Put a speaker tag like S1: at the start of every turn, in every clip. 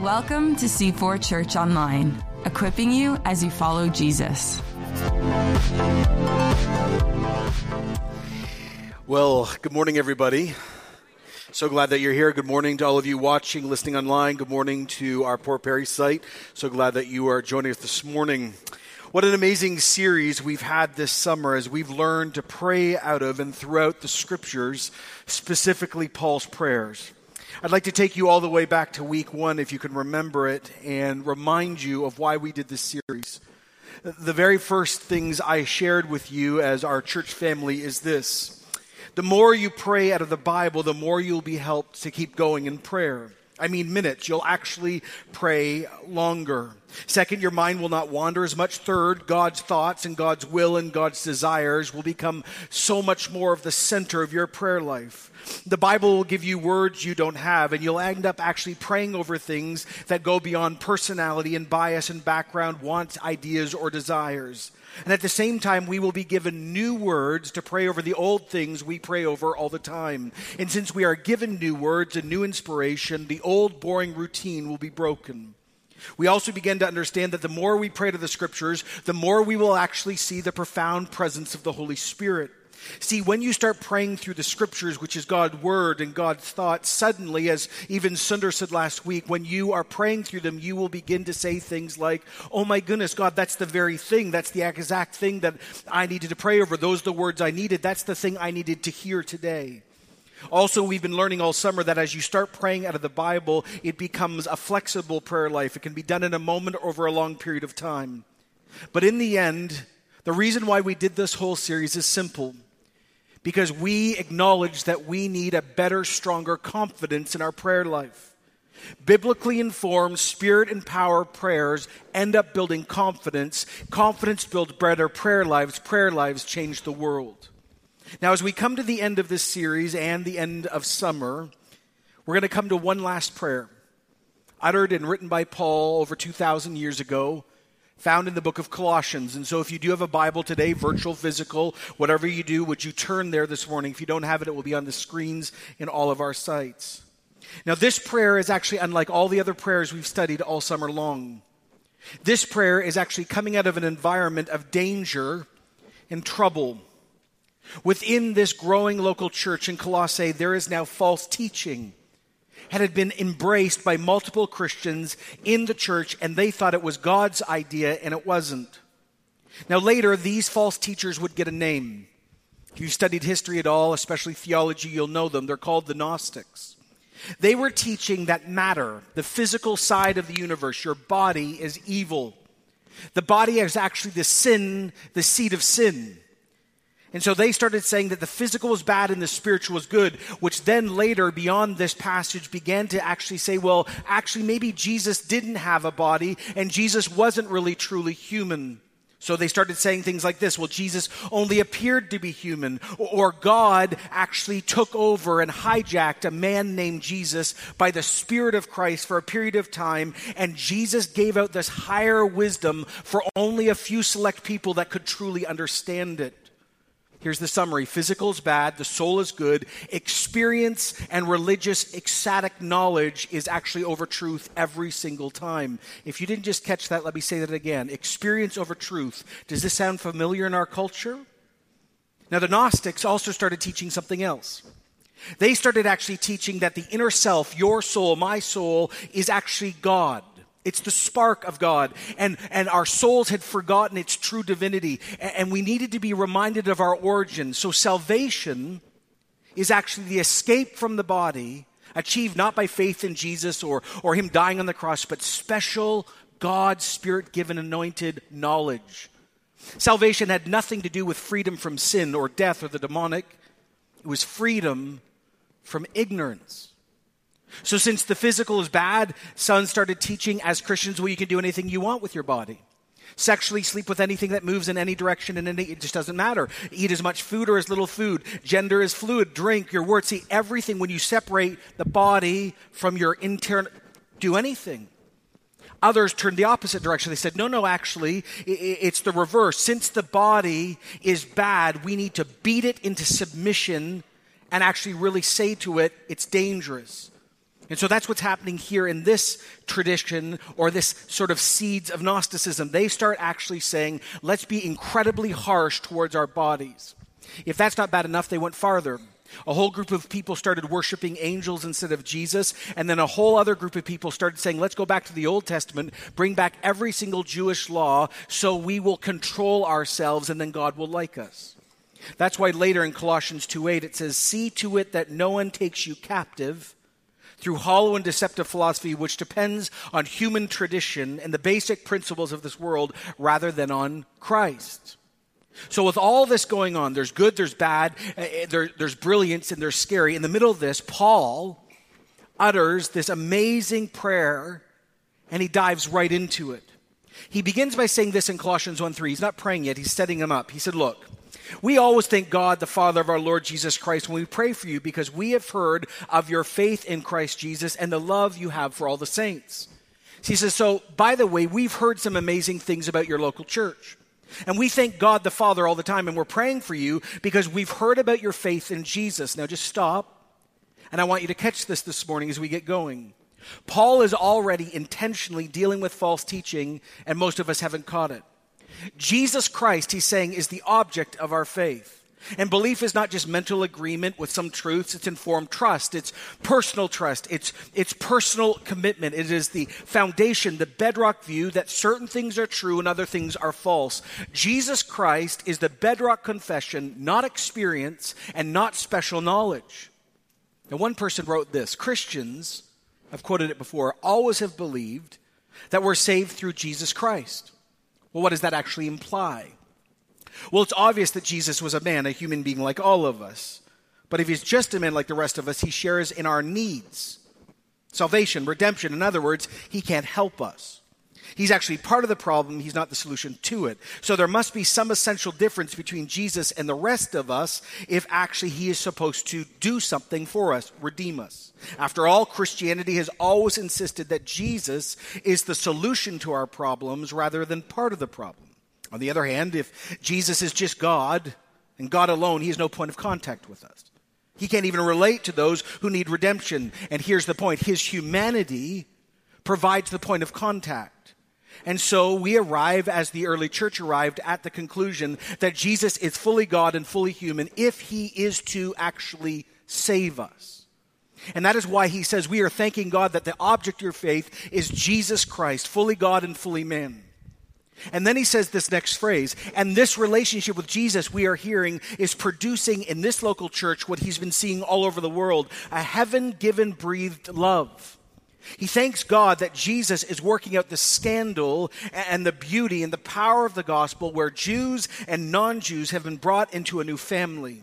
S1: Welcome to C4 Church Online, equipping you as you follow Jesus.
S2: Well, good morning, everybody. So glad that you're here. Good morning to all of you watching, listening online. Good morning to our Port Perry site. So glad that you are joining us this morning. What an amazing series we've had this summer as we've learned to pray out of and throughout the scriptures, specifically Paul's prayers. I'd like to take you all the way back to week one, if you can remember it, and remind you of why we did this series. The very first things I shared with you as our church family is this. The more you pray out of the Bible, the more you'll be helped to keep going in prayer. I mean, minutes. You'll actually pray longer. Second, your mind will not wander as much. Third, God's thoughts and God's will and God's desires will become so much more of the center of your prayer life. The Bible will give you words you don't have, and you'll end up actually praying over things that go beyond personality and bias and background, wants, ideas, or desires. And at the same time, we will be given new words to pray over the old things we pray over all the time. And since we are given new words and new inspiration, the old boring routine will be broken. We also begin to understand that the more we pray to the scriptures, the more we will actually see the profound presence of the Holy Spirit. See, when you start praying through the scriptures, which is God's word and God's thought, suddenly, as even Sundar said last week, when you are praying through them, you will begin to say things like, Oh my goodness, God, that's the very thing. That's the exact thing that I needed to pray over. Those are the words I needed. That's the thing I needed to hear today. Also, we've been learning all summer that as you start praying out of the Bible, it becomes a flexible prayer life. It can be done in a moment or over a long period of time. But in the end, the reason why we did this whole series is simple because we acknowledge that we need a better, stronger confidence in our prayer life. Biblically informed, spirit empowered prayers end up building confidence. Confidence builds better prayer lives. Prayer lives change the world. Now, as we come to the end of this series and the end of summer, we're going to come to one last prayer, uttered and written by Paul over 2,000 years ago found in the book of Colossians. And so if you do have a Bible today, virtual, physical, whatever you do, would you turn there this morning? If you don't have it, it will be on the screens in all of our sites. Now, this prayer is actually unlike all the other prayers we've studied all summer long. This prayer is actually coming out of an environment of danger and trouble. Within this growing local church in Colossae, there is now false teaching had been embraced by multiple Christians in the church, and they thought it was God's idea, and it wasn't. Now, later, these false teachers would get a name. If you studied history at all, especially theology, you'll know them. They're called the Gnostics. They were teaching that matter, the physical side of the universe, your body is evil. The body is actually the sin, the seed of sin. And so they started saying that the physical was bad and the spiritual was good, which then later, beyond this passage, began to actually say, well, actually, maybe Jesus didn't have a body and Jesus wasn't really truly human. So they started saying things like this well, Jesus only appeared to be human, or God actually took over and hijacked a man named Jesus by the Spirit of Christ for a period of time, and Jesus gave out this higher wisdom for only a few select people that could truly understand it. Here's the summary physical is bad, the soul is good. Experience and religious ecstatic knowledge is actually over truth every single time. If you didn't just catch that, let me say that again. Experience over truth. Does this sound familiar in our culture? Now, the Gnostics also started teaching something else. They started actually teaching that the inner self, your soul, my soul, is actually God. It's the spark of God. And, and our souls had forgotten its true divinity. And, we needed to be reminded of our origin. So salvation is actually the escape from the body, achieved not by faith in Jesus or, or Him dying on the cross, but special God Spirit given anointed knowledge. Salvation had nothing to do with freedom from sin or death or the demonic, it was freedom from ignorance. So, since the physical is bad, some started teaching as Christians, well, you can do anything you want with your body. Sexually sleep with anything that moves in any direction, and it just doesn't matter. Eat as much food or as little food. Gender is fluid. Drink your words. See, everything when you separate the body from your internal, do anything. Others turned the opposite direction. They said, no, no, actually, it's the reverse. Since the body is bad, we need to beat it into submission and actually really say to it, it's dangerous. And so that's what's happening here in this tradition or this sort of seeds of Gnosticism. They start actually saying, let's be incredibly harsh towards our bodies. If that's not bad enough, they went farther. A whole group of people started worshiping angels instead of Jesus, and then a whole other group of people started saying, let's go back to the Old Testament, bring back every single Jewish law so we will control ourselves and then God will like us. That's why later in Colossians 2:8 it says, "See to it that no one takes you captive through hollow and deceptive philosophy which depends on human tradition and the basic principles of this world rather than on Christ." So, with all this going on, there's good, there's bad, eh, eh, there, there's brilliance, and there's scary. In the middle of this, Paul utters this amazing prayer and he dives right into it. He begins by saying this in Colossians 1 3. He's not praying yet, he's setting him up. He said, Look, we always thank God, the Father of our Lord Jesus Christ, when we pray for you because we have heard of your faith in Christ Jesus and the love you have for all the saints. He says, So, by the way, we've heard some amazing things about your local church. And we thank God the Father all the time, and we're praying for you because we've heard about your faith in Jesus. Now, just stop, and I want you to catch this this morning as we get going. Paul is already intentionally dealing with false teaching, and most of us haven't caught it. Jesus Christ, he's saying, is the object of our faith. And belief is not just mental agreement with some truths, it's informed trust, it's personal trust, it's, it's personal commitment. It is the foundation, the bedrock view that certain things are true and other things are false. Jesus Christ is the bedrock confession, not experience and not special knowledge. Now, one person wrote this Christians, I've quoted it before, always have believed that we're saved through Jesus Christ. Well, what does that actually imply? Well, it's obvious that Jesus was a man, a human being like all of us. But if he's just a man like the rest of us, he shares in our needs salvation, redemption. In other words, he can't help us. He's actually part of the problem, he's not the solution to it. So there must be some essential difference between Jesus and the rest of us if actually he is supposed to do something for us, redeem us. After all, Christianity has always insisted that Jesus is the solution to our problems rather than part of the problem. On the other hand, if Jesus is just God and God alone, he has no point of contact with us. He can't even relate to those who need redemption. And here's the point his humanity provides the point of contact. And so we arrive, as the early church arrived, at the conclusion that Jesus is fully God and fully human if he is to actually save us. And that is why he says we are thanking God that the object of your faith is Jesus Christ, fully God and fully man. And then he says this next phrase, and this relationship with Jesus we are hearing is producing in this local church what he's been seeing all over the world a heaven given, breathed love. He thanks God that Jesus is working out the scandal and the beauty and the power of the gospel where Jews and non Jews have been brought into a new family.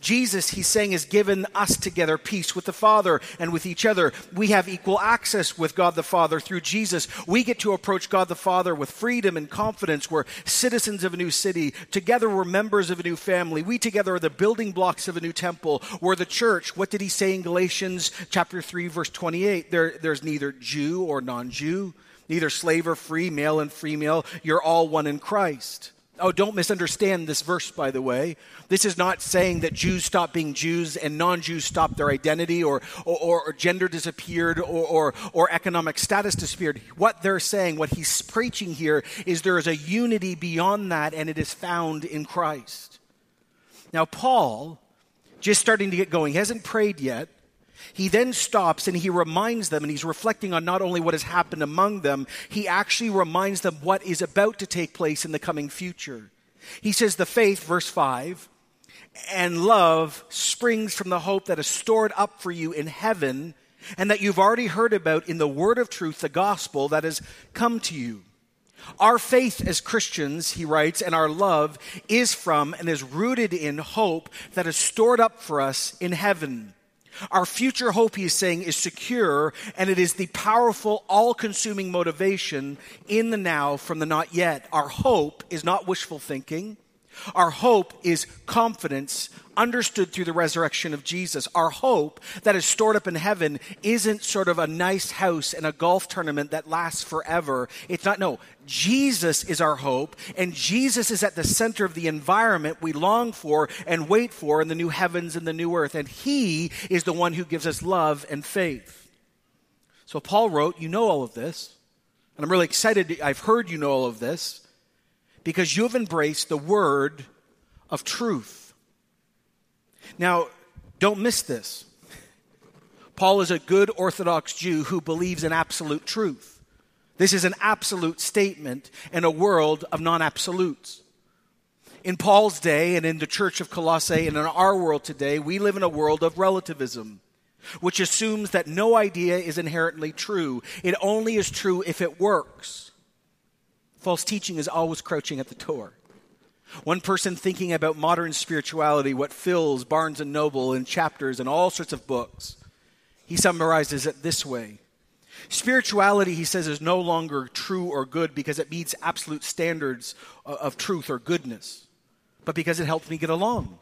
S2: Jesus, he's saying, has given us together peace with the Father and with each other. We have equal access with God the Father through Jesus. We get to approach God the Father with freedom and confidence. We're citizens of a new city. Together, we're members of a new family. We together are the building blocks of a new temple. We're the church. What did he say in Galatians chapter 3, verse 28? There, there's neither Jew or non Jew, neither slave or free, male and female. You're all one in Christ. Oh, don't misunderstand this verse, by the way. This is not saying that Jews stop being Jews and non Jews stop their identity or, or, or gender disappeared or, or, or, economic status disappeared. What they're saying, what he's preaching here, is there is a unity beyond that, and it is found in Christ. Now, Paul, just starting to get going, he hasn't prayed yet. He then stops and he reminds them, and he's reflecting on not only what has happened among them, he actually reminds them what is about to take place in the coming future. He says, The faith, verse 5, and love springs from the hope that is stored up for you in heaven and that you've already heard about in the word of truth, the gospel that has come to you. Our faith as Christians, he writes, and our love is from and is rooted in hope that is stored up for us in heaven. Our future hope, he is saying, is secure, and it is the powerful, all consuming motivation in the now from the not yet. Our hope is not wishful thinking. Our hope is confidence understood through the resurrection of Jesus. Our hope that is stored up in heaven isn't sort of a nice house and a golf tournament that lasts forever. It's not, no. Jesus is our hope, and Jesus is at the center of the environment we long for and wait for in the new heavens and the new earth. And He is the one who gives us love and faith. So Paul wrote, You know all of this. And I'm really excited. I've heard you know all of this because you have embraced the word of truth. Now, don't miss this. Paul is a good Orthodox Jew who believes in absolute truth. This is an absolute statement in a world of non absolutes. In Paul's day and in the church of Colossae and in our world today, we live in a world of relativism, which assumes that no idea is inherently true. It only is true if it works. False teaching is always crouching at the door. One person thinking about modern spirituality, what fills Barnes and Noble and chapters and all sorts of books, he summarizes it this way. Spirituality, he says, is no longer true or good because it meets absolute standards of truth or goodness, but because it helps me get along.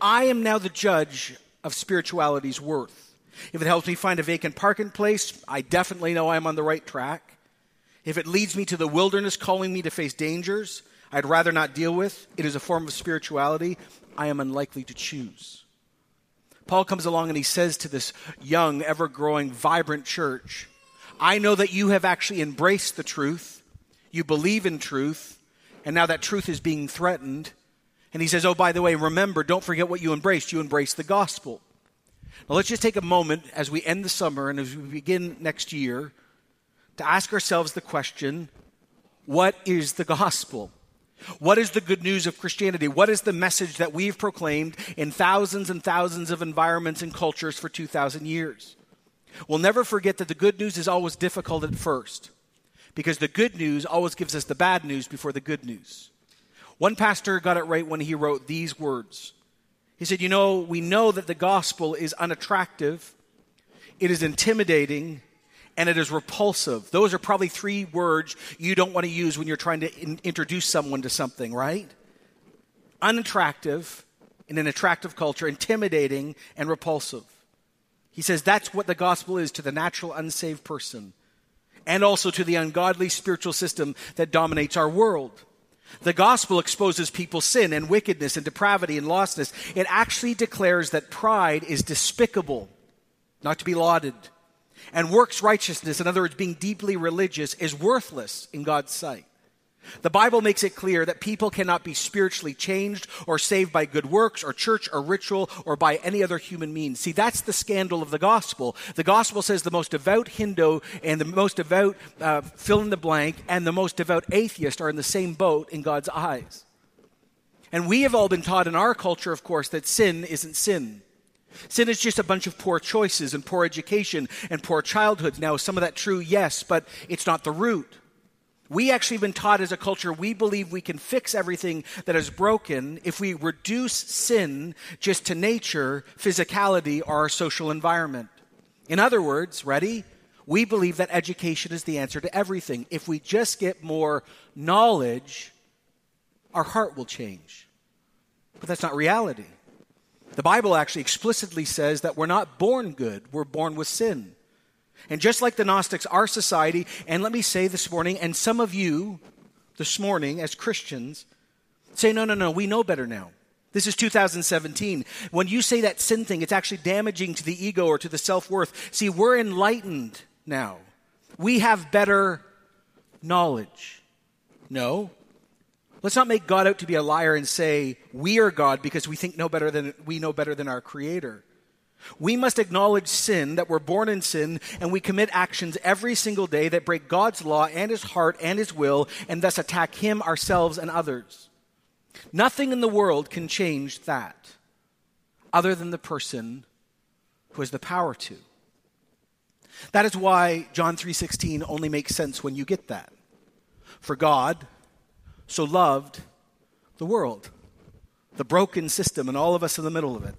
S2: I am now the judge of spirituality's worth. If it helps me find a vacant parking place, I definitely know I'm on the right track. If it leads me to the wilderness calling me to face dangers, I'd rather not deal with, it is a form of spirituality I am unlikely to choose. Paul comes along and he says to this young, ever growing, vibrant church, I know that you have actually embraced the truth, you believe in truth, and now that truth is being threatened. And he says, Oh, by the way, remember, don't forget what you embraced. You embraced the gospel. Now, let's just take a moment as we end the summer and as we begin next year to ask ourselves the question what is the gospel? What is the good news of Christianity? What is the message that we've proclaimed in thousands and thousands of environments and cultures for 2,000 years? We'll never forget that the good news is always difficult at first because the good news always gives us the bad news before the good news. One pastor got it right when he wrote these words. He said, You know, we know that the gospel is unattractive, it is intimidating, and it is repulsive. Those are probably three words you don't want to use when you're trying to in- introduce someone to something, right? Unattractive in an attractive culture, intimidating and repulsive. He says that's what the gospel is to the natural unsaved person and also to the ungodly spiritual system that dominates our world. The gospel exposes people's sin and wickedness and depravity and lostness. It actually declares that pride is despicable, not to be lauded and works righteousness, in other words, being deeply religious, is worthless in God's sight. The Bible makes it clear that people cannot be spiritually changed or saved by good works or church or ritual or by any other human means. See, that's the scandal of the gospel. The gospel says the most devout Hindu and the most devout uh, fill in the blank and the most devout atheist are in the same boat in God's eyes. And we have all been taught in our culture, of course, that sin isn't sin. Sin is just a bunch of poor choices and poor education and poor childhoods. Now, some of that true? Yes, but it's not the root. We actually have been taught as a culture, we believe we can fix everything that is broken if we reduce sin just to nature, physicality, or our social environment. In other words, ready? We believe that education is the answer to everything. If we just get more knowledge, our heart will change. But that's not reality. The Bible actually explicitly says that we're not born good, we're born with sin. And just like the Gnostics, our society, and let me say this morning, and some of you this morning as Christians say, no, no, no, we know better now. This is 2017. When you say that sin thing, it's actually damaging to the ego or to the self worth. See, we're enlightened now. We have better knowledge. No, Let's not make God out to be a liar and say we are God because we think no better than we know better than our creator. We must acknowledge sin, that we're born in sin, and we commit actions every single day that break God's law and his heart and his will, and thus attack him, ourselves, and others. Nothing in the world can change that other than the person who has the power to. That is why John 3:16 only makes sense when you get that. For God so loved the world, the broken system, and all of us in the middle of it,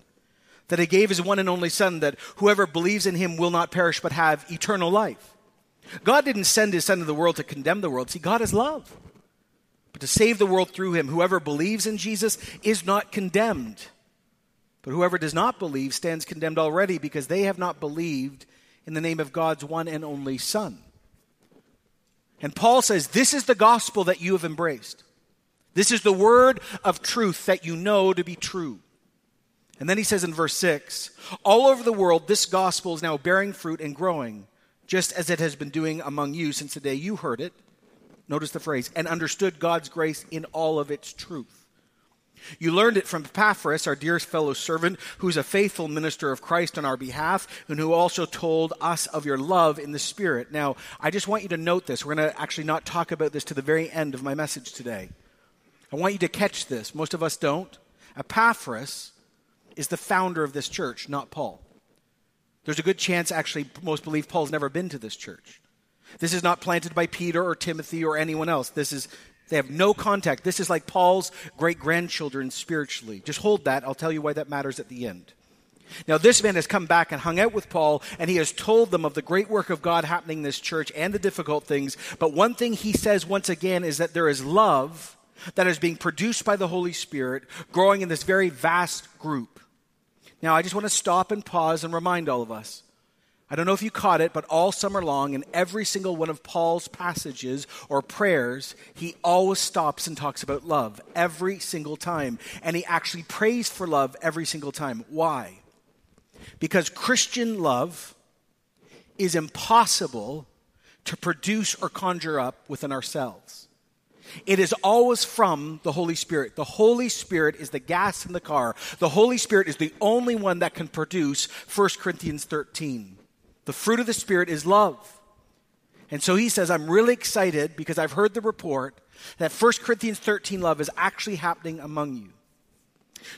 S2: that he gave his one and only Son, that whoever believes in him will not perish but have eternal life. God didn't send his Son to the world to condemn the world. See, God is love. but to save the world through him. Whoever believes in Jesus is not condemned. But whoever does not believe stands condemned already because they have not believed in the name of God's one and only Son. And Paul says, This is the gospel that you have embraced. This is the word of truth that you know to be true. And then he says in verse 6 All over the world, this gospel is now bearing fruit and growing, just as it has been doing among you since the day you heard it Notice the phrase, and understood God's grace in all of its truth. You learned it from Epaphras, our dearest fellow servant, who's a faithful minister of Christ on our behalf, and who also told us of your love in the Spirit. Now, I just want you to note this. We're going to actually not talk about this to the very end of my message today. I want you to catch this. Most of us don't. Epaphras is the founder of this church, not Paul. There's a good chance, actually, most believe Paul's never been to this church. This is not planted by Peter or Timothy or anyone else. This is they have no contact. This is like Paul's great grandchildren spiritually. Just hold that. I'll tell you why that matters at the end. Now, this man has come back and hung out with Paul, and he has told them of the great work of God happening in this church and the difficult things. But one thing he says once again is that there is love that is being produced by the Holy Spirit growing in this very vast group. Now, I just want to stop and pause and remind all of us I don't know if you caught it, but all summer long, in every single one of Paul's passages or prayers, he always stops and talks about love every single time. And he actually prays for love every single time. Why? Because Christian love is impossible to produce or conjure up within ourselves. It is always from the Holy Spirit. The Holy Spirit is the gas in the car. The Holy Spirit is the only one that can produce 1 Corinthians 13. The fruit of the Spirit is love. And so he says, I'm really excited because I've heard the report that 1 Corinthians 13 love is actually happening among you.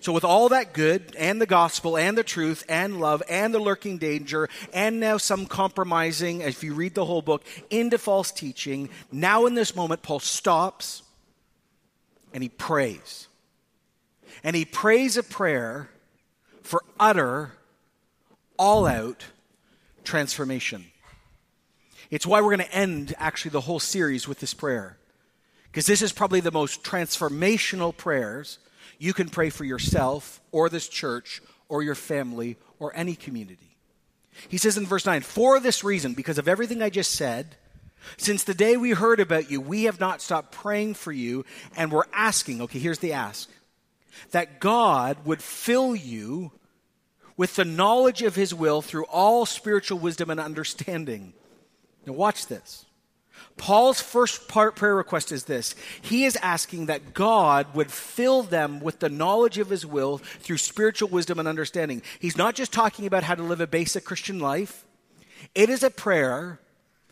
S2: So, with all that good and the gospel and the truth and love and the lurking danger and now some compromising, if you read the whole book, into false teaching, now in this moment, Paul stops and he prays. And he prays a prayer for utter, all out transformation. It's why we're going to end actually the whole series with this prayer. Because this is probably the most transformational prayers you can pray for yourself or this church or your family or any community. He says in verse 9, For this reason, because of everything I just said, since the day we heard about you, we have not stopped praying for you, and we're asking, okay, here's the ask, that God would fill you with the knowledge of his will through all spiritual wisdom and understanding. Now, watch this. Paul's first part prayer request is this. He is asking that God would fill them with the knowledge of his will through spiritual wisdom and understanding. He's not just talking about how to live a basic Christian life. It is a prayer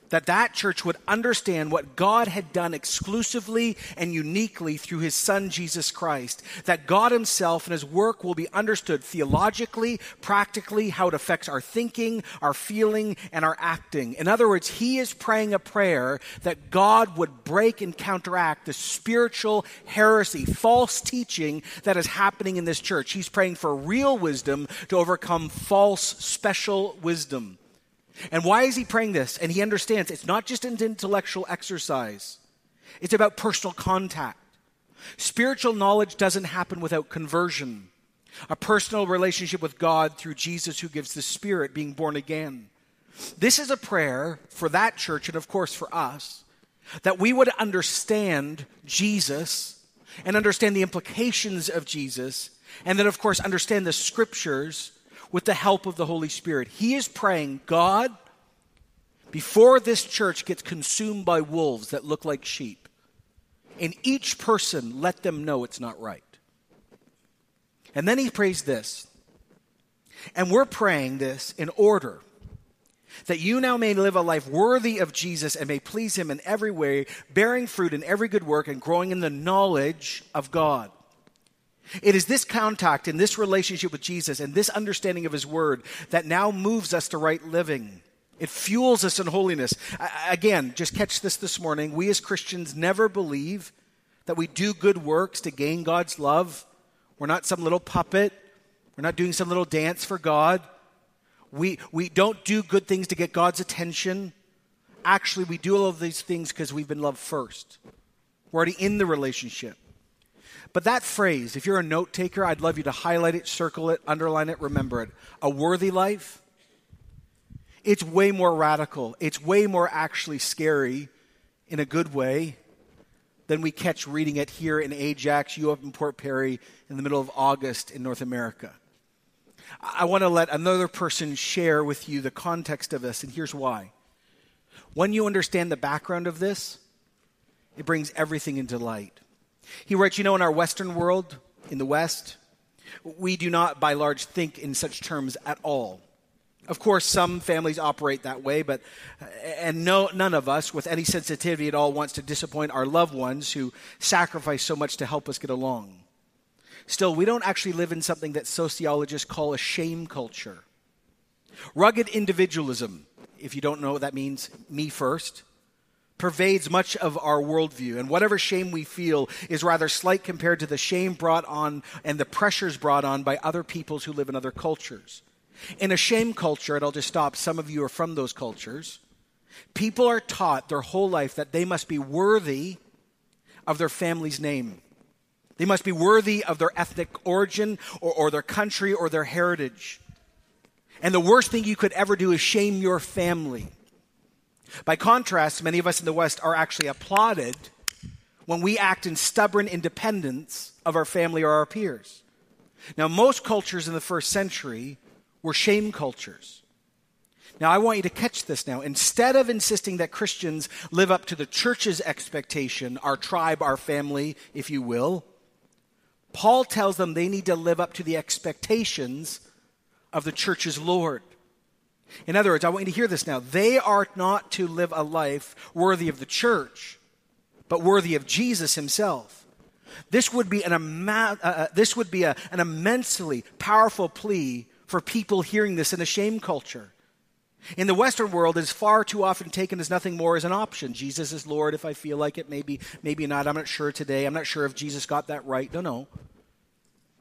S2: that that church would understand what God had done exclusively and uniquely through his son Jesus Christ. That God himself and his work will be understood theologically, practically, how it affects our thinking, our feeling, and our acting. In other words, he is praying a prayer that God would break and counteract the spiritual heresy, false teaching that is happening in this church. He's praying for real wisdom to overcome false special wisdom. And why is he praying this? And he understands it's not just an intellectual exercise, it's about personal contact. Spiritual knowledge doesn't happen without conversion, a personal relationship with God through Jesus who gives the Spirit, being born again. This is a prayer for that church and, of course, for us that we would understand Jesus and understand the implications of Jesus, and then, of course, understand the scriptures with the help of the Holy Spirit. He is praying, God, before this church gets consumed by wolves that look like sheep, in each person, let them know it's not right. And then he prays this. And we're praying this in order that you now may live a life worthy of Jesus and may please him in every way, bearing fruit in every good work and growing in the knowledge of God. It is this contact and this relationship with Jesus and this understanding of His Word that now moves us to right living. It fuels us in holiness. Again, just catch this this morning. We as Christians never believe that we do good works to gain God's love. We're not some little puppet. We're not doing some little dance for God. We, we don't do good things to get God's attention. Actually, we do all of these things because we've been loved first. We're already in the relationship. But that phrase, if you're a note taker, I'd love you to highlight it, circle it, underline it, remember it. A worthy life, it's way more radical. It's way more actually scary in a good way than we catch reading it here in Ajax, you up in Port Perry in the middle of August in North America. I want to let another person share with you the context of this, and here's why. When you understand the background of this, it brings everything into light. He writes, You know, in our Western world, in the West, we do not, by large, think in such terms at all. Of course, some families operate that way, but and no, none of us, with any sensitivity at all, wants to disappoint our loved ones who sacrifice so much to help us get along. Still, we don't actually live in something that sociologists call a shame culture. Rugged individualism, if you don't know what that means, me first, pervades much of our worldview. And whatever shame we feel is rather slight compared to the shame brought on and the pressures brought on by other peoples who live in other cultures. In a shame culture, and I'll just stop, some of you are from those cultures, people are taught their whole life that they must be worthy of their family's name. They must be worthy of their ethnic origin or, or their country or their heritage. And the worst thing you could ever do is shame your family. By contrast, many of us in the West are actually applauded when we act in stubborn independence of our family or our peers. Now, most cultures in the first century were shame cultures. Now, I want you to catch this now. Instead of insisting that Christians live up to the church's expectation, our tribe, our family, if you will, Paul tells them they need to live up to the expectations of the church's Lord. In other words, I want you to hear this now. They are not to live a life worthy of the church, but worthy of Jesus himself. This would be an, ama- uh, uh, this would be a, an immensely powerful plea for people hearing this in a shame culture. In the Western world, it is far too often taken as nothing more as an option. Jesus is Lord if I feel like it, maybe, maybe not. I'm not sure today. I'm not sure if Jesus got that right. No, no.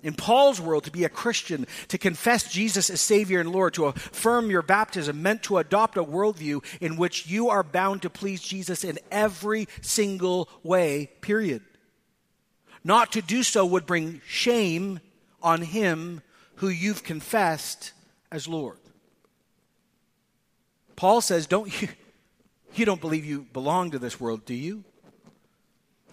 S2: In Paul's world, to be a Christian, to confess Jesus as Savior and Lord, to affirm your baptism, meant to adopt a worldview in which you are bound to please Jesus in every single way, period. Not to do so would bring shame on him who you've confessed as Lord. Paul says, Don't you, you don't believe you belong to this world, do you?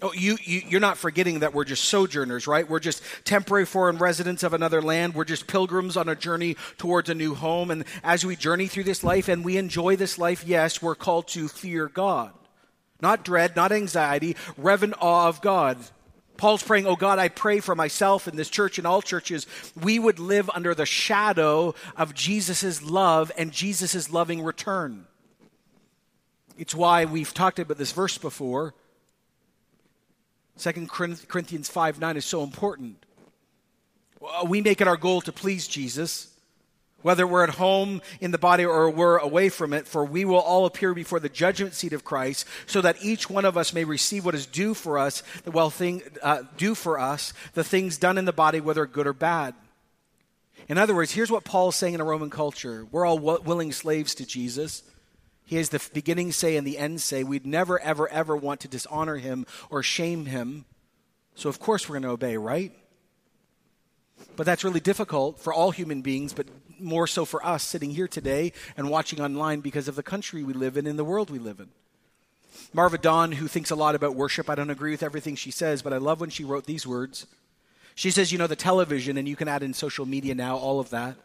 S2: Oh, you, you, are not forgetting that we're just sojourners, right? We're just temporary foreign residents of another land. We're just pilgrims on a journey towards a new home. And as we journey through this life and we enjoy this life, yes, we're called to fear God. Not dread, not anxiety, reverent awe of God. Paul's praying, Oh God, I pray for myself and this church and all churches, we would live under the shadow of Jesus' love and Jesus' loving return. It's why we've talked about this verse before. 2 Corinthians 5 9 is so important. We make it our goal to please Jesus whether we're at home in the body or we're away from it, for we will all appear before the judgment seat of Christ, so that each one of us may receive what is due for us, the well thing uh, due for us, the things done in the body, whether good or bad. In other words, here's what Paul is saying in a Roman culture: We're all willing slaves to Jesus. He has the beginning say and the end say. We'd never, ever, ever want to dishonor him or shame him. So of course we're going to obey, right? But that's really difficult for all human beings, but more so for us sitting here today and watching online because of the country we live in and the world we live in. Marva Dawn, who thinks a lot about worship, I don't agree with everything she says, but I love when she wrote these words. She says, You know, the television, and you can add in social media now, all of that,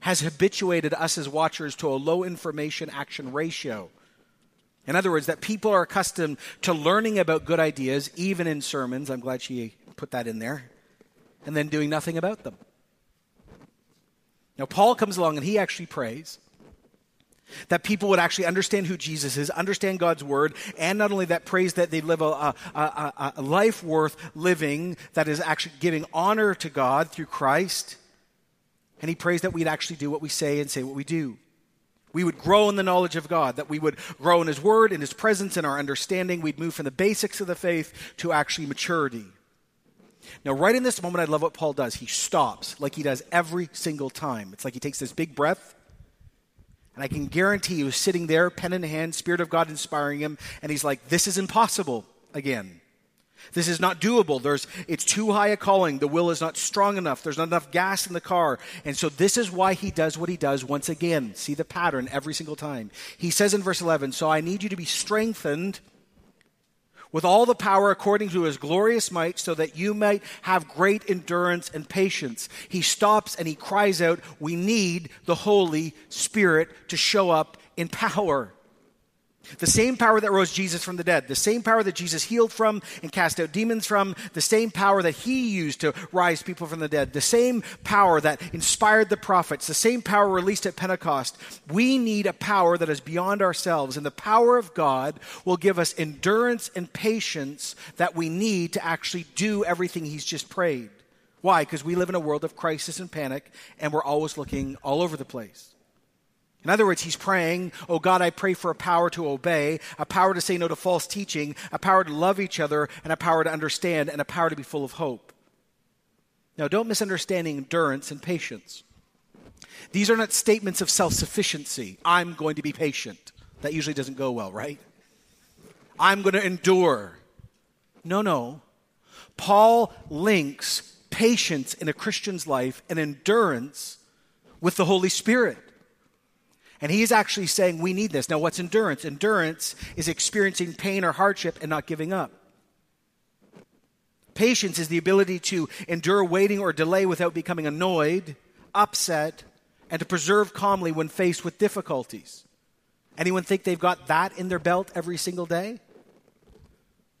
S2: has habituated us as watchers to a low information action ratio. In other words, that people are accustomed to learning about good ideas, even in sermons. I'm glad she put that in there. And then doing nothing about them. Now, Paul comes along and he actually prays that people would actually understand who Jesus is, understand God's word, and not only that, praise that they live a, a, a, a, life worth living that is actually giving honor to God through Christ. And he prays that we'd actually do what we say and say what we do. We would grow in the knowledge of God, that we would grow in his word, in his presence, in our understanding. We'd move from the basics of the faith to actually maturity. Now, right in this moment, I love what Paul does. He stops like he does every single time. It's like he takes this big breath, and I can guarantee you, sitting there, pen in hand, Spirit of God inspiring him, and he's like, This is impossible again. This is not doable. There's, it's too high a calling. The will is not strong enough. There's not enough gas in the car. And so this is why he does what he does once again. See the pattern every single time. He says in verse 11, So I need you to be strengthened with all the power according to his glorious might, so that you might have great endurance and patience. He stops and he cries out, We need the Holy Spirit to show up in power. The same power that rose Jesus from the dead, the same power that Jesus healed from and cast out demons from, the same power that he used to rise people from the dead, the same power that inspired the prophets, the same power released at Pentecost. We need a power that is beyond ourselves, and the power of God will give us endurance and patience that we need to actually do everything he's just prayed. Why? Because we live in a world of crisis and panic, and we're always looking all over the place. In other words, he's praying, Oh God, I pray for a power to obey, a power to say no to false teaching, a power to love each other, and a power to understand, and a power to be full of hope. Now, don't misunderstand endurance and patience. These are not statements of self sufficiency. I'm going to be patient. That usually doesn't go well, right? I'm going to endure. No, no. Paul links patience in a Christian's life and endurance with the Holy Spirit. And he's actually saying we need this. Now, what's endurance? Endurance is experiencing pain or hardship and not giving up. Patience is the ability to endure waiting or delay without becoming annoyed, upset, and to preserve calmly when faced with difficulties. Anyone think they've got that in their belt every single day?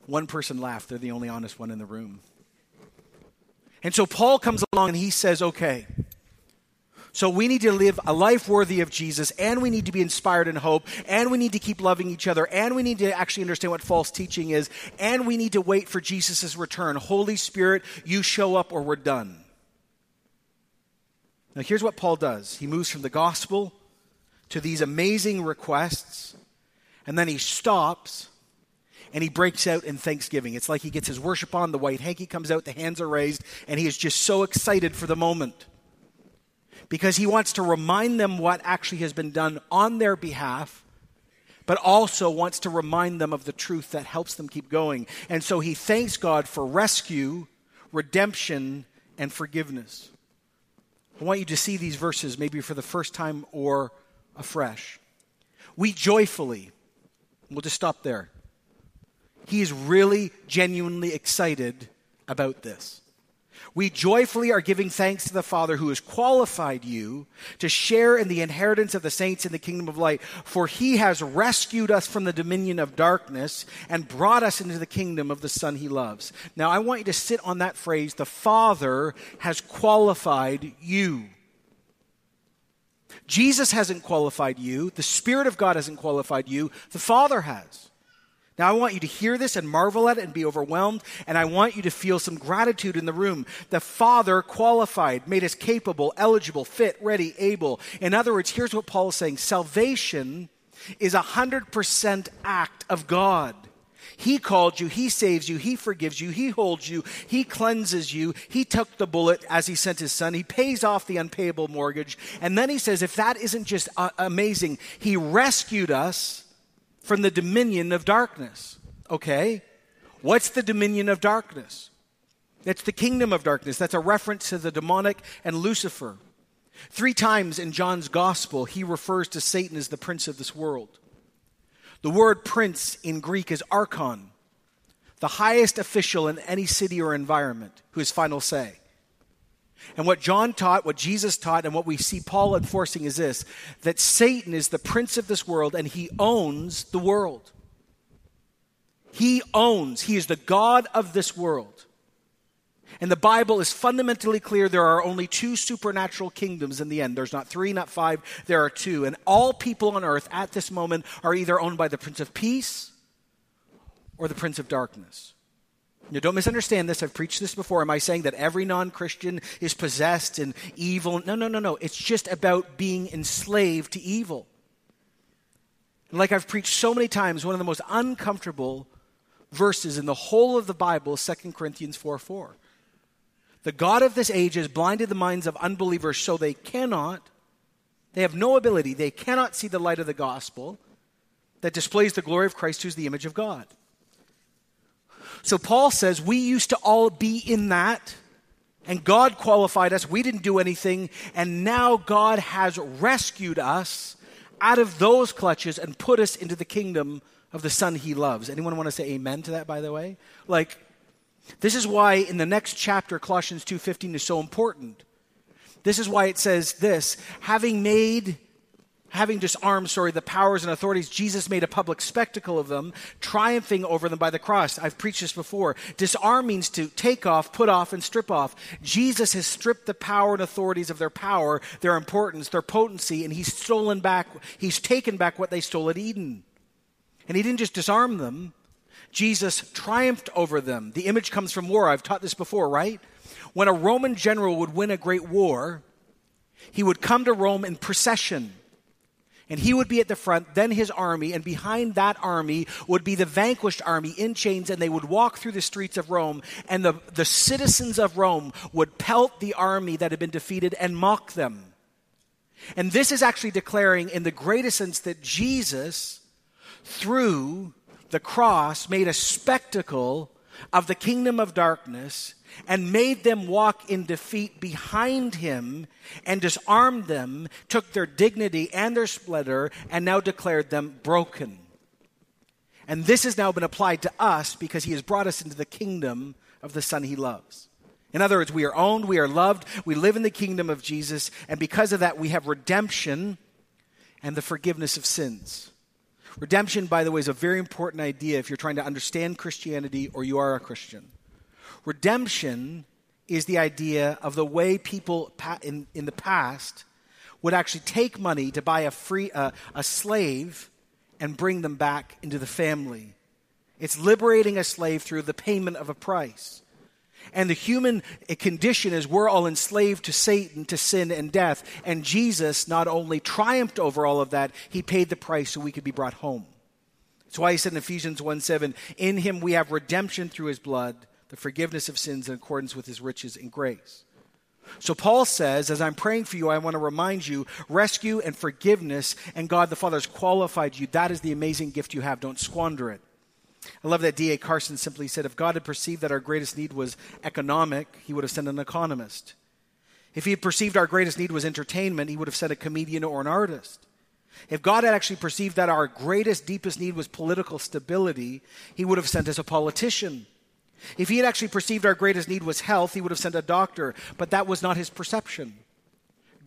S2: One person laughed. They're the only honest one in the room. And so Paul comes along and he says, okay, so we need to live a life worthy of Jesus, and we need to be inspired in hope, and we need to keep loving each other, and we need to actually understand what false teaching is, and we need to wait for Jesus' return. Holy Spirit, you show up or we're done. Now, here's what Paul does he moves from the gospel to these amazing requests, and then he stops and he breaks out in thanksgiving. It's like he gets his worship on, the white hanky comes out, the hands are raised, and he is just so excited for the moment because he wants to remind them what actually has been done on their behalf, but also wants to remind them of the truth that helps them keep going. And so he thanks God for rescue, redemption, and forgiveness. I want you to see these verses maybe for the first time or afresh. We joyfully, we'll just stop there. He is really genuinely excited about this. We joyfully are giving thanks to the Father who has qualified you to share in the inheritance of the saints in the kingdom of light, for he has rescued us from the dominion of darkness and brought us into the kingdom of the Son he loves. Now, I want you to sit on that phrase the Father has qualified you. Jesus hasn't qualified you, the Spirit of God hasn't qualified you, the Father has. Now, I want you to hear this and marvel at it and be overwhelmed, and I want you to feel some gratitude in the room. The Father qualified, made us capable, eligible, fit, ready, able. In other words, here's what Paul is saying salvation is a 100% act of God. He called you, He saves you, He forgives you, He holds you, He cleanses you, He took the bullet as He sent His Son, He pays off the unpayable mortgage. And then He says, if that isn't just uh, amazing, He rescued us from the dominion of darkness. Okay? What's the dominion of darkness? That's the kingdom of darkness. That's a reference to the demonic and Lucifer. Three times in John's gospel, he refers to Satan as the prince of this world. The word prince in Greek is archon, the highest official in any city or environment who has final say. And what John taught, what Jesus taught, and what we see Paul enforcing is this that Satan is the prince of this world and he owns the world. He owns, he is the God of this world. And the Bible is fundamentally clear there are only two supernatural kingdoms in the end. There's not three, not five, there are two. And all people on earth at this moment are either owned by the Prince of Peace or the Prince of Darkness. Now, don't misunderstand this. I've preached this before. Am I saying that every non Christian is possessed and evil? No, no, no, no. It's just about being enslaved to evil. Like I've preached so many times, one of the most uncomfortable verses in the whole of the Bible is 2 Corinthians 4 4. The God of this age has blinded the minds of unbelievers so they cannot, they have no ability, they cannot see the light of the gospel that displays the glory of Christ, who's the image of God. So Paul says we used to all be in that, and God qualified us. We didn't do anything, and now God has rescued us out of those clutches and put us into the kingdom of the Son he loves. Anyone want to say amen to that, by the way? Like, this is why in the next chapter, Colossians 2.15 is so important. This is why it says this, having made having disarmed, sorry, the powers and authorities, Jesus made a public spectacle of them, triumphing over them by the cross. I've preached this before. Disarm means to take off, put off, and strip off. Jesus has stripped the power and authorities of their power, their importance, their potency, and he's stolen back, he's taken back what they stole at Eden. And he didn't just disarm them, Jesus triumphed over them. The image comes from war. I've taught this before, right? When a Roman general would win a great war, he would come to Rome in procession. And he would be at the front, then his army, and behind that army would be the vanquished army in chains, and they would walk through the streets of Rome, and the, the citizens of Rome would pelt the army that had been defeated and mock them. And this is actually declaring, in the greatest sense, that Jesus, through the cross made a spectacle of the kingdom of darkness and made them walk in defeat behind him and disarmed them, took their dignity and their splendor, and now declared them broken. And this has now been applied to us because he has brought us into the kingdom of the Son he loves. In other words, we are owned, we are loved, we live in the kingdom of Jesus, and because of that, we have redemption and the forgiveness of sins. Redemption, by the way, is a very important idea if you're trying to understand Christianity or you are a Christian. Redemption is the idea of the way people in, in the past would actually take money to buy a, free, uh, a slave and bring them back into the family. It's liberating a slave through the payment of a price. And the human condition is we're all enslaved to Satan, to sin and death. And Jesus not only triumphed over all of that, he paid the price so we could be brought home. That's why he said in Ephesians 1 7, In him we have redemption through his blood, the forgiveness of sins in accordance with his riches and grace. So Paul says, as I'm praying for you, I want to remind you rescue and forgiveness, and God the Father has qualified you. That is the amazing gift you have. Don't squander it. I love that D.A. Carson simply said if God had perceived that our greatest need was economic, he would have sent an economist. If he had perceived our greatest need was entertainment, he would have sent a comedian or an artist. If God had actually perceived that our greatest, deepest need was political stability, he would have sent us a politician. If he had actually perceived our greatest need was health, he would have sent a doctor, but that was not his perception.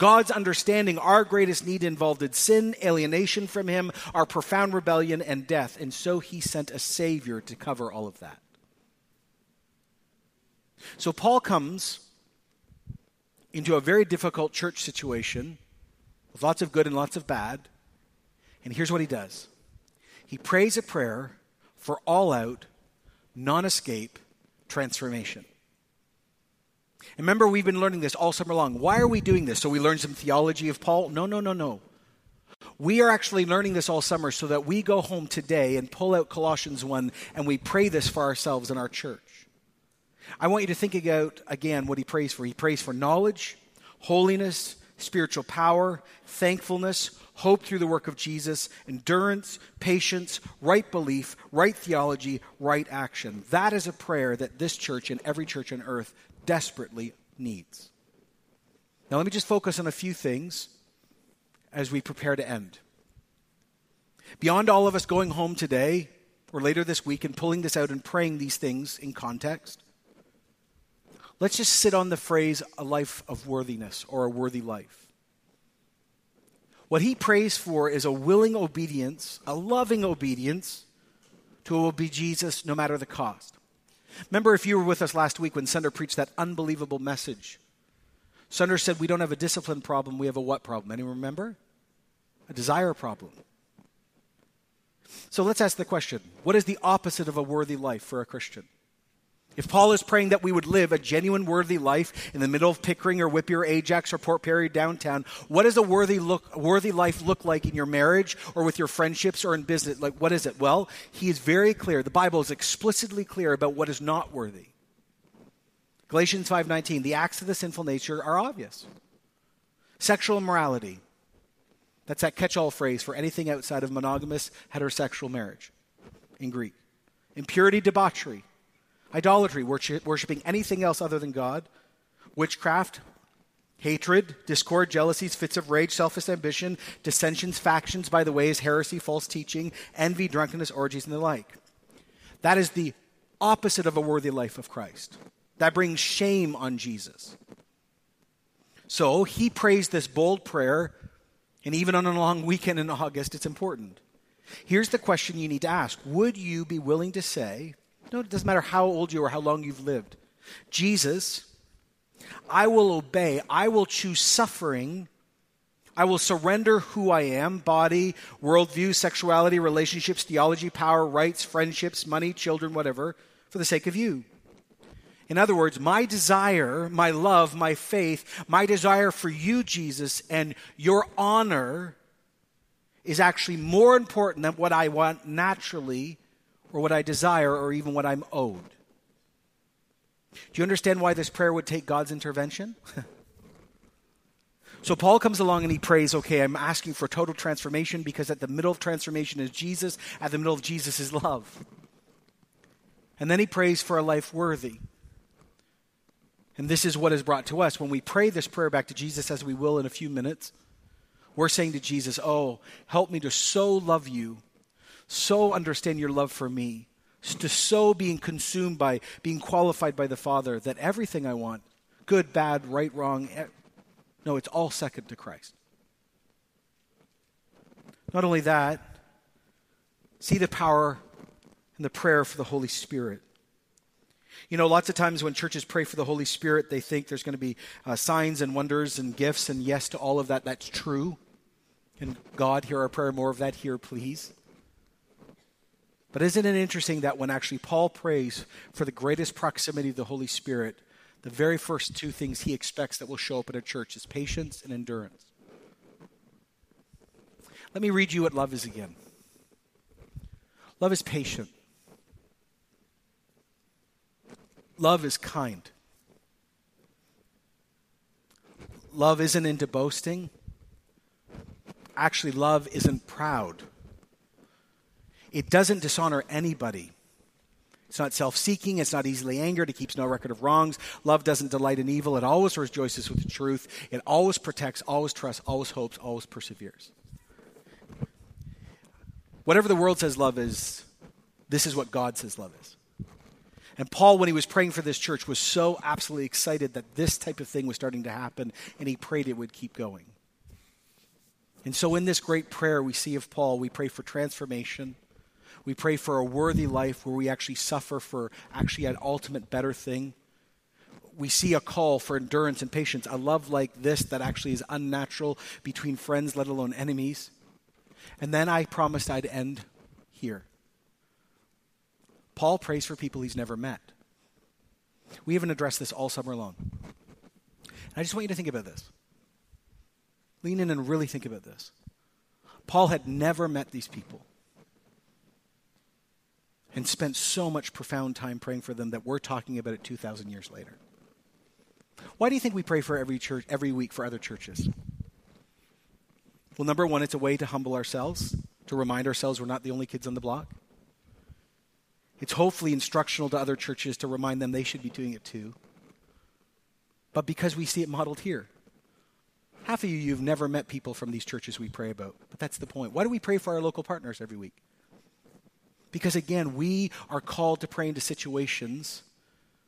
S2: God's understanding, our greatest need involved in sin, alienation from Him, our profound rebellion, and death. And so He sent a Savior to cover all of that. So Paul comes into a very difficult church situation with lots of good and lots of bad. And here's what he does he prays a prayer for all out, non escape transformation. Remember, we've been learning this all summer long. Why are we doing this? So we learn some theology of Paul? No, no, no, no. We are actually learning this all summer so that we go home today and pull out Colossians 1 and we pray this for ourselves in our church. I want you to think about again what he prays for. He prays for knowledge, holiness, spiritual power, thankfulness, hope through the work of Jesus, endurance, patience, right belief, right theology, right action. That is a prayer that this church and every church on earth desperately needs. Now, let me just focus on a few things as we prepare to end. Beyond all of us going home today or later this week and pulling this out and praying these things in context, let's just sit on the phrase a life of worthiness or a worthy life. What he prays for is a willing obedience, a loving obedience to obey Jesus no matter the cost. Remember, if you were with us last week when Sunder preached that unbelievable message, Sunder said, We don't have a discipline problem, we have a what problem? Anyone remember? A desire problem. So let's ask the question what is the opposite of a worthy life for a Christian? If Paul is praying that we would live a genuine worthy life in the middle of Pickering or Whitby or Ajax or Port Perry downtown, what does a worthy look worthy life look like in your marriage or with your friendships or in business? Like what is it? Well, he is very clear. The Bible is explicitly clear about what is not worthy. Galatians 5:19, the acts of the sinful nature are obvious. Sexual immorality. That's that catch-all phrase for anything outside of monogamous heterosexual marriage in Greek. Impurity, debauchery idolatry, worshiping anything else other than God, witchcraft, hatred, discord, jealousies, fits of rage, selfish ambition, dissensions, factions, by the way, is heresy, false teaching, envy, drunkenness, orgies, and the like. That is the opposite of a worthy life of Christ. That brings shame on Jesus. So he prays this bold prayer, and even on a long weekend in August, it's important. Here's the question you need to ask Would you be willing to say, no, it doesn't matter how old you are, how long you've lived, Jesus, I will obey, I will choose suffering. I will surrender who I am body, worldview, sexuality, relationships, theology, power, rights, friendships, money, children, whatever for the sake of you. In other words, my desire, my love, my faith, my desire for you, Jesus, and your honor is actually more important than what I want naturally or what I desire or even what I'm owed. Do you understand why this prayer would take God's intervention? so Paul comes along and he prays, okay, I'm asking for total transformation because at the middle of transformation is Jesus, at the middle of Jesus is love. And then he prays for a life worthy. And this is what is brought to us. When we pray this prayer back to Jesus, as we will in a few minutes, we're saying to Jesus, Oh, help me to so love you, so understand your love for me, to so being consumed by, being qualified by the Father that everything I want, good, bad, right, wrong, no, it's all second to Christ. Not only that, see the power and the prayer for the Holy Spirit. You know, lots of times when churches pray for the Holy Spirit, they think there's going to be uh, signs and wonders and gifts, and yes to all of that. That's true. And God, hear our prayer, more of that here, please. But isn't it interesting that when actually Paul prays for the greatest proximity of the Holy Spirit, the very first two things he expects that will show up in a church is patience and endurance. Let me read you what love is again. Love is patient. Love is kind. Love isn't into boasting. Actually, love isn't proud. It doesn't dishonor anybody. It's not self seeking. It's not easily angered. It keeps no record of wrongs. Love doesn't delight in evil. It always rejoices with the truth. It always protects, always trusts, always hopes, always perseveres. Whatever the world says love is, this is what God says love is. And Paul, when he was praying for this church, was so absolutely excited that this type of thing was starting to happen, and he prayed it would keep going. And so, in this great prayer we see of Paul, we pray for transformation. We pray for a worthy life where we actually suffer for actually an ultimate better thing. We see a call for endurance and patience, a love like this that actually is unnatural between friends, let alone enemies. And then I promised I'd end here. Paul prays for people he's never met. We haven't addressed this all summer long. And I just want you to think about this. Lean in and really think about this. Paul had never met these people and spent so much profound time praying for them that we're talking about it 2,000 years later. Why do you think we pray for every church every week for other churches? Well, number one, it's a way to humble ourselves, to remind ourselves we're not the only kids on the block. It's hopefully instructional to other churches to remind them they should be doing it too. But because we see it modeled here. Half of you, you've never met people from these churches we pray about. But that's the point. Why do we pray for our local partners every week? Because again, we are called to pray into situations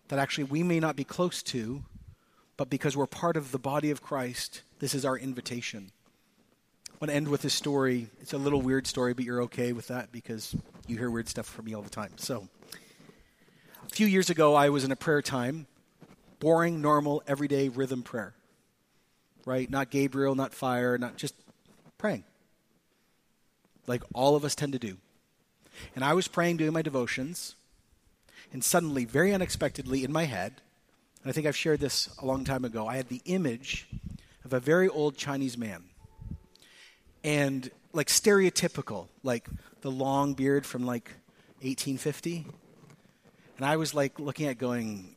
S2: that actually we may not be close to, but because we're part of the body of Christ, this is our invitation. I want to end with this story. It's a little weird story, but you're okay with that because you hear weird stuff from me all the time. So, a few years ago, I was in a prayer time, boring, normal, everyday rhythm prayer. Right? Not Gabriel, not fire, not just praying. Like all of us tend to do. And I was praying, doing my devotions, and suddenly, very unexpectedly, in my head, and I think I've shared this a long time ago, I had the image of a very old Chinese man. And like stereotypical, like the long beard from like 1850. And I was like looking at going,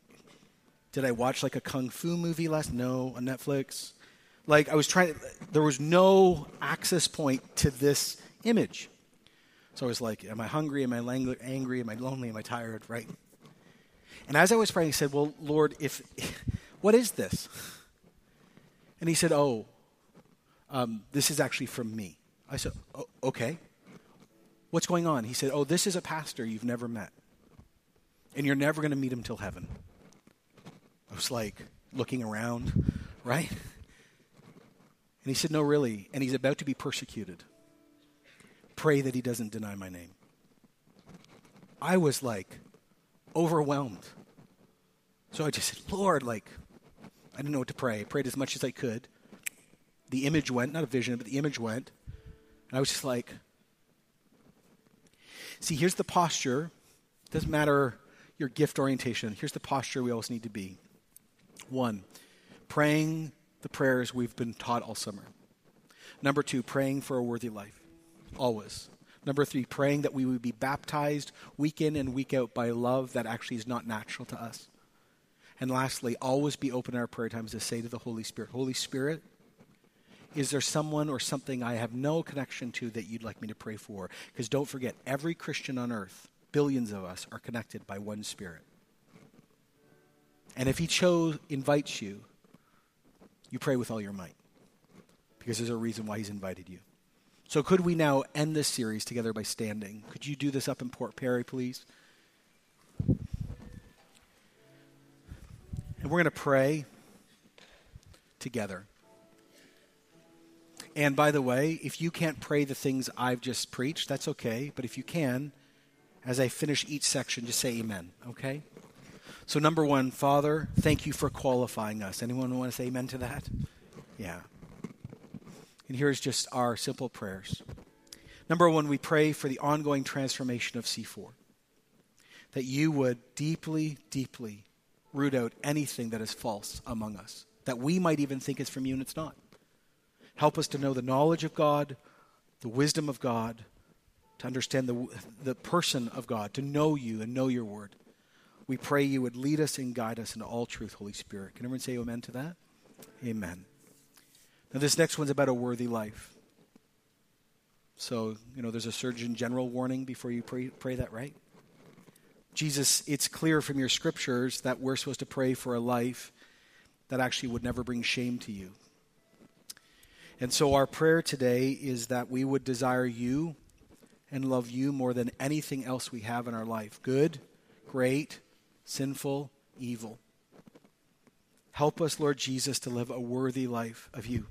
S2: did I watch like a kung fu movie last? No, on Netflix. Like I was trying, there was no access point to this image. So I was like, am I hungry? Am I angry? Am I lonely? Am I tired? Right? And as I was praying, I said, Well, Lord, if what is this? And he said, Oh, um, this is actually from me. I said, oh, Okay. What's going on? He said, Oh, this is a pastor you've never met. And you're never going to meet him till heaven. I was like looking around, right? And he said, No, really. And he's about to be persecuted. Pray that he doesn't deny my name. I was like overwhelmed. So I just said, Lord, like, I didn't know what to pray. I prayed as much as I could. The image went, not a vision, but the image went. And I was just like, see, here's the posture. It doesn't matter your gift orientation. Here's the posture we always need to be. One, praying the prayers we've been taught all summer. Number two, praying for a worthy life. Always. Number three, praying that we would be baptized week in and week out by love that actually is not natural to us. And lastly, always be open in our prayer times to say to the Holy Spirit, Holy Spirit, is there someone or something I have no connection to that you'd like me to pray for? Because don't forget, every Christian on earth, billions of us, are connected by one Spirit. And if He chose, invites you, you pray with all your might. Because there's a reason why He's invited you. So, could we now end this series together by standing? Could you do this up in Port Perry, please? And we're going to pray together. And by the way, if you can't pray the things I've just preached, that's okay. But if you can, as I finish each section, just say amen, okay? So, number one, Father, thank you for qualifying us. Anyone want to say amen to that? Yeah. And here's just our simple prayers. Number one, we pray for the ongoing transformation of C4. That you would deeply, deeply root out anything that is false among us, that we might even think is from you and it's not. Help us to know the knowledge of God, the wisdom of God, to understand the, the person of God, to know you and know your word. We pray you would lead us and guide us into all truth, Holy Spirit. Can everyone say amen to that? Amen. Now, this next one's about a worthy life. So, you know, there's a Surgeon General warning before you pray, pray that, right? Jesus, it's clear from your scriptures that we're supposed to pray for a life that actually would never bring shame to you. And so our prayer today is that we would desire you and love you more than anything else we have in our life good, great, sinful, evil. Help us, Lord Jesus, to live a worthy life of you.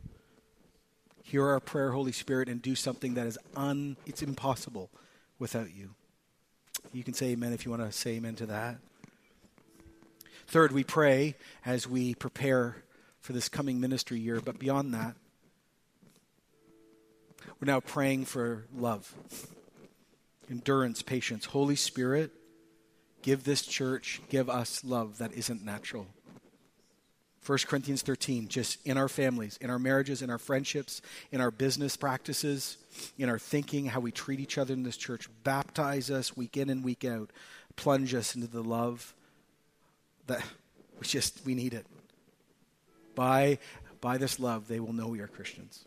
S2: Hear our prayer, Holy Spirit, and do something that is un it's impossible without you. You can say amen if you want to say amen to that. Third, we pray as we prepare for this coming ministry year, but beyond that, we're now praying for love, endurance, patience. Holy Spirit, give this church, give us love that isn't natural. 1 Corinthians 13, just in our families, in our marriages, in our friendships, in our business practices, in our thinking, how we treat each other in this church. Baptize us week in and week out. Plunge us into the love that we just, we need it. By, by this love, they will know we are Christians.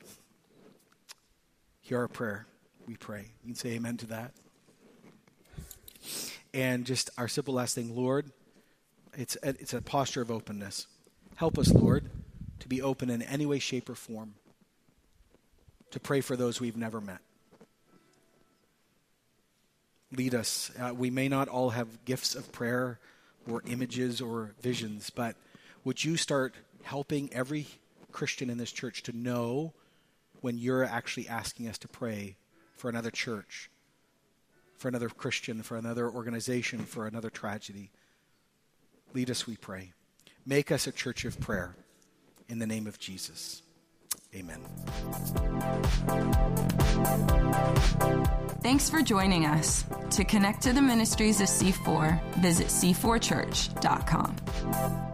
S2: Hear our prayer, we pray. You can say amen to that. And just our simple last thing, Lord, it's a, it's a posture of openness. Help us, Lord, to be open in any way, shape, or form to pray for those we've never met. Lead us. Uh, we may not all have gifts of prayer or images or visions, but would you start helping every Christian in this church to know when you're actually asking us to pray for another church, for another Christian, for another organization, for another tragedy? Lead us, we pray. Make us a church of prayer. In the name of Jesus. Amen.
S1: Thanks for joining us. To connect to the ministries of C4, visit c4church.com.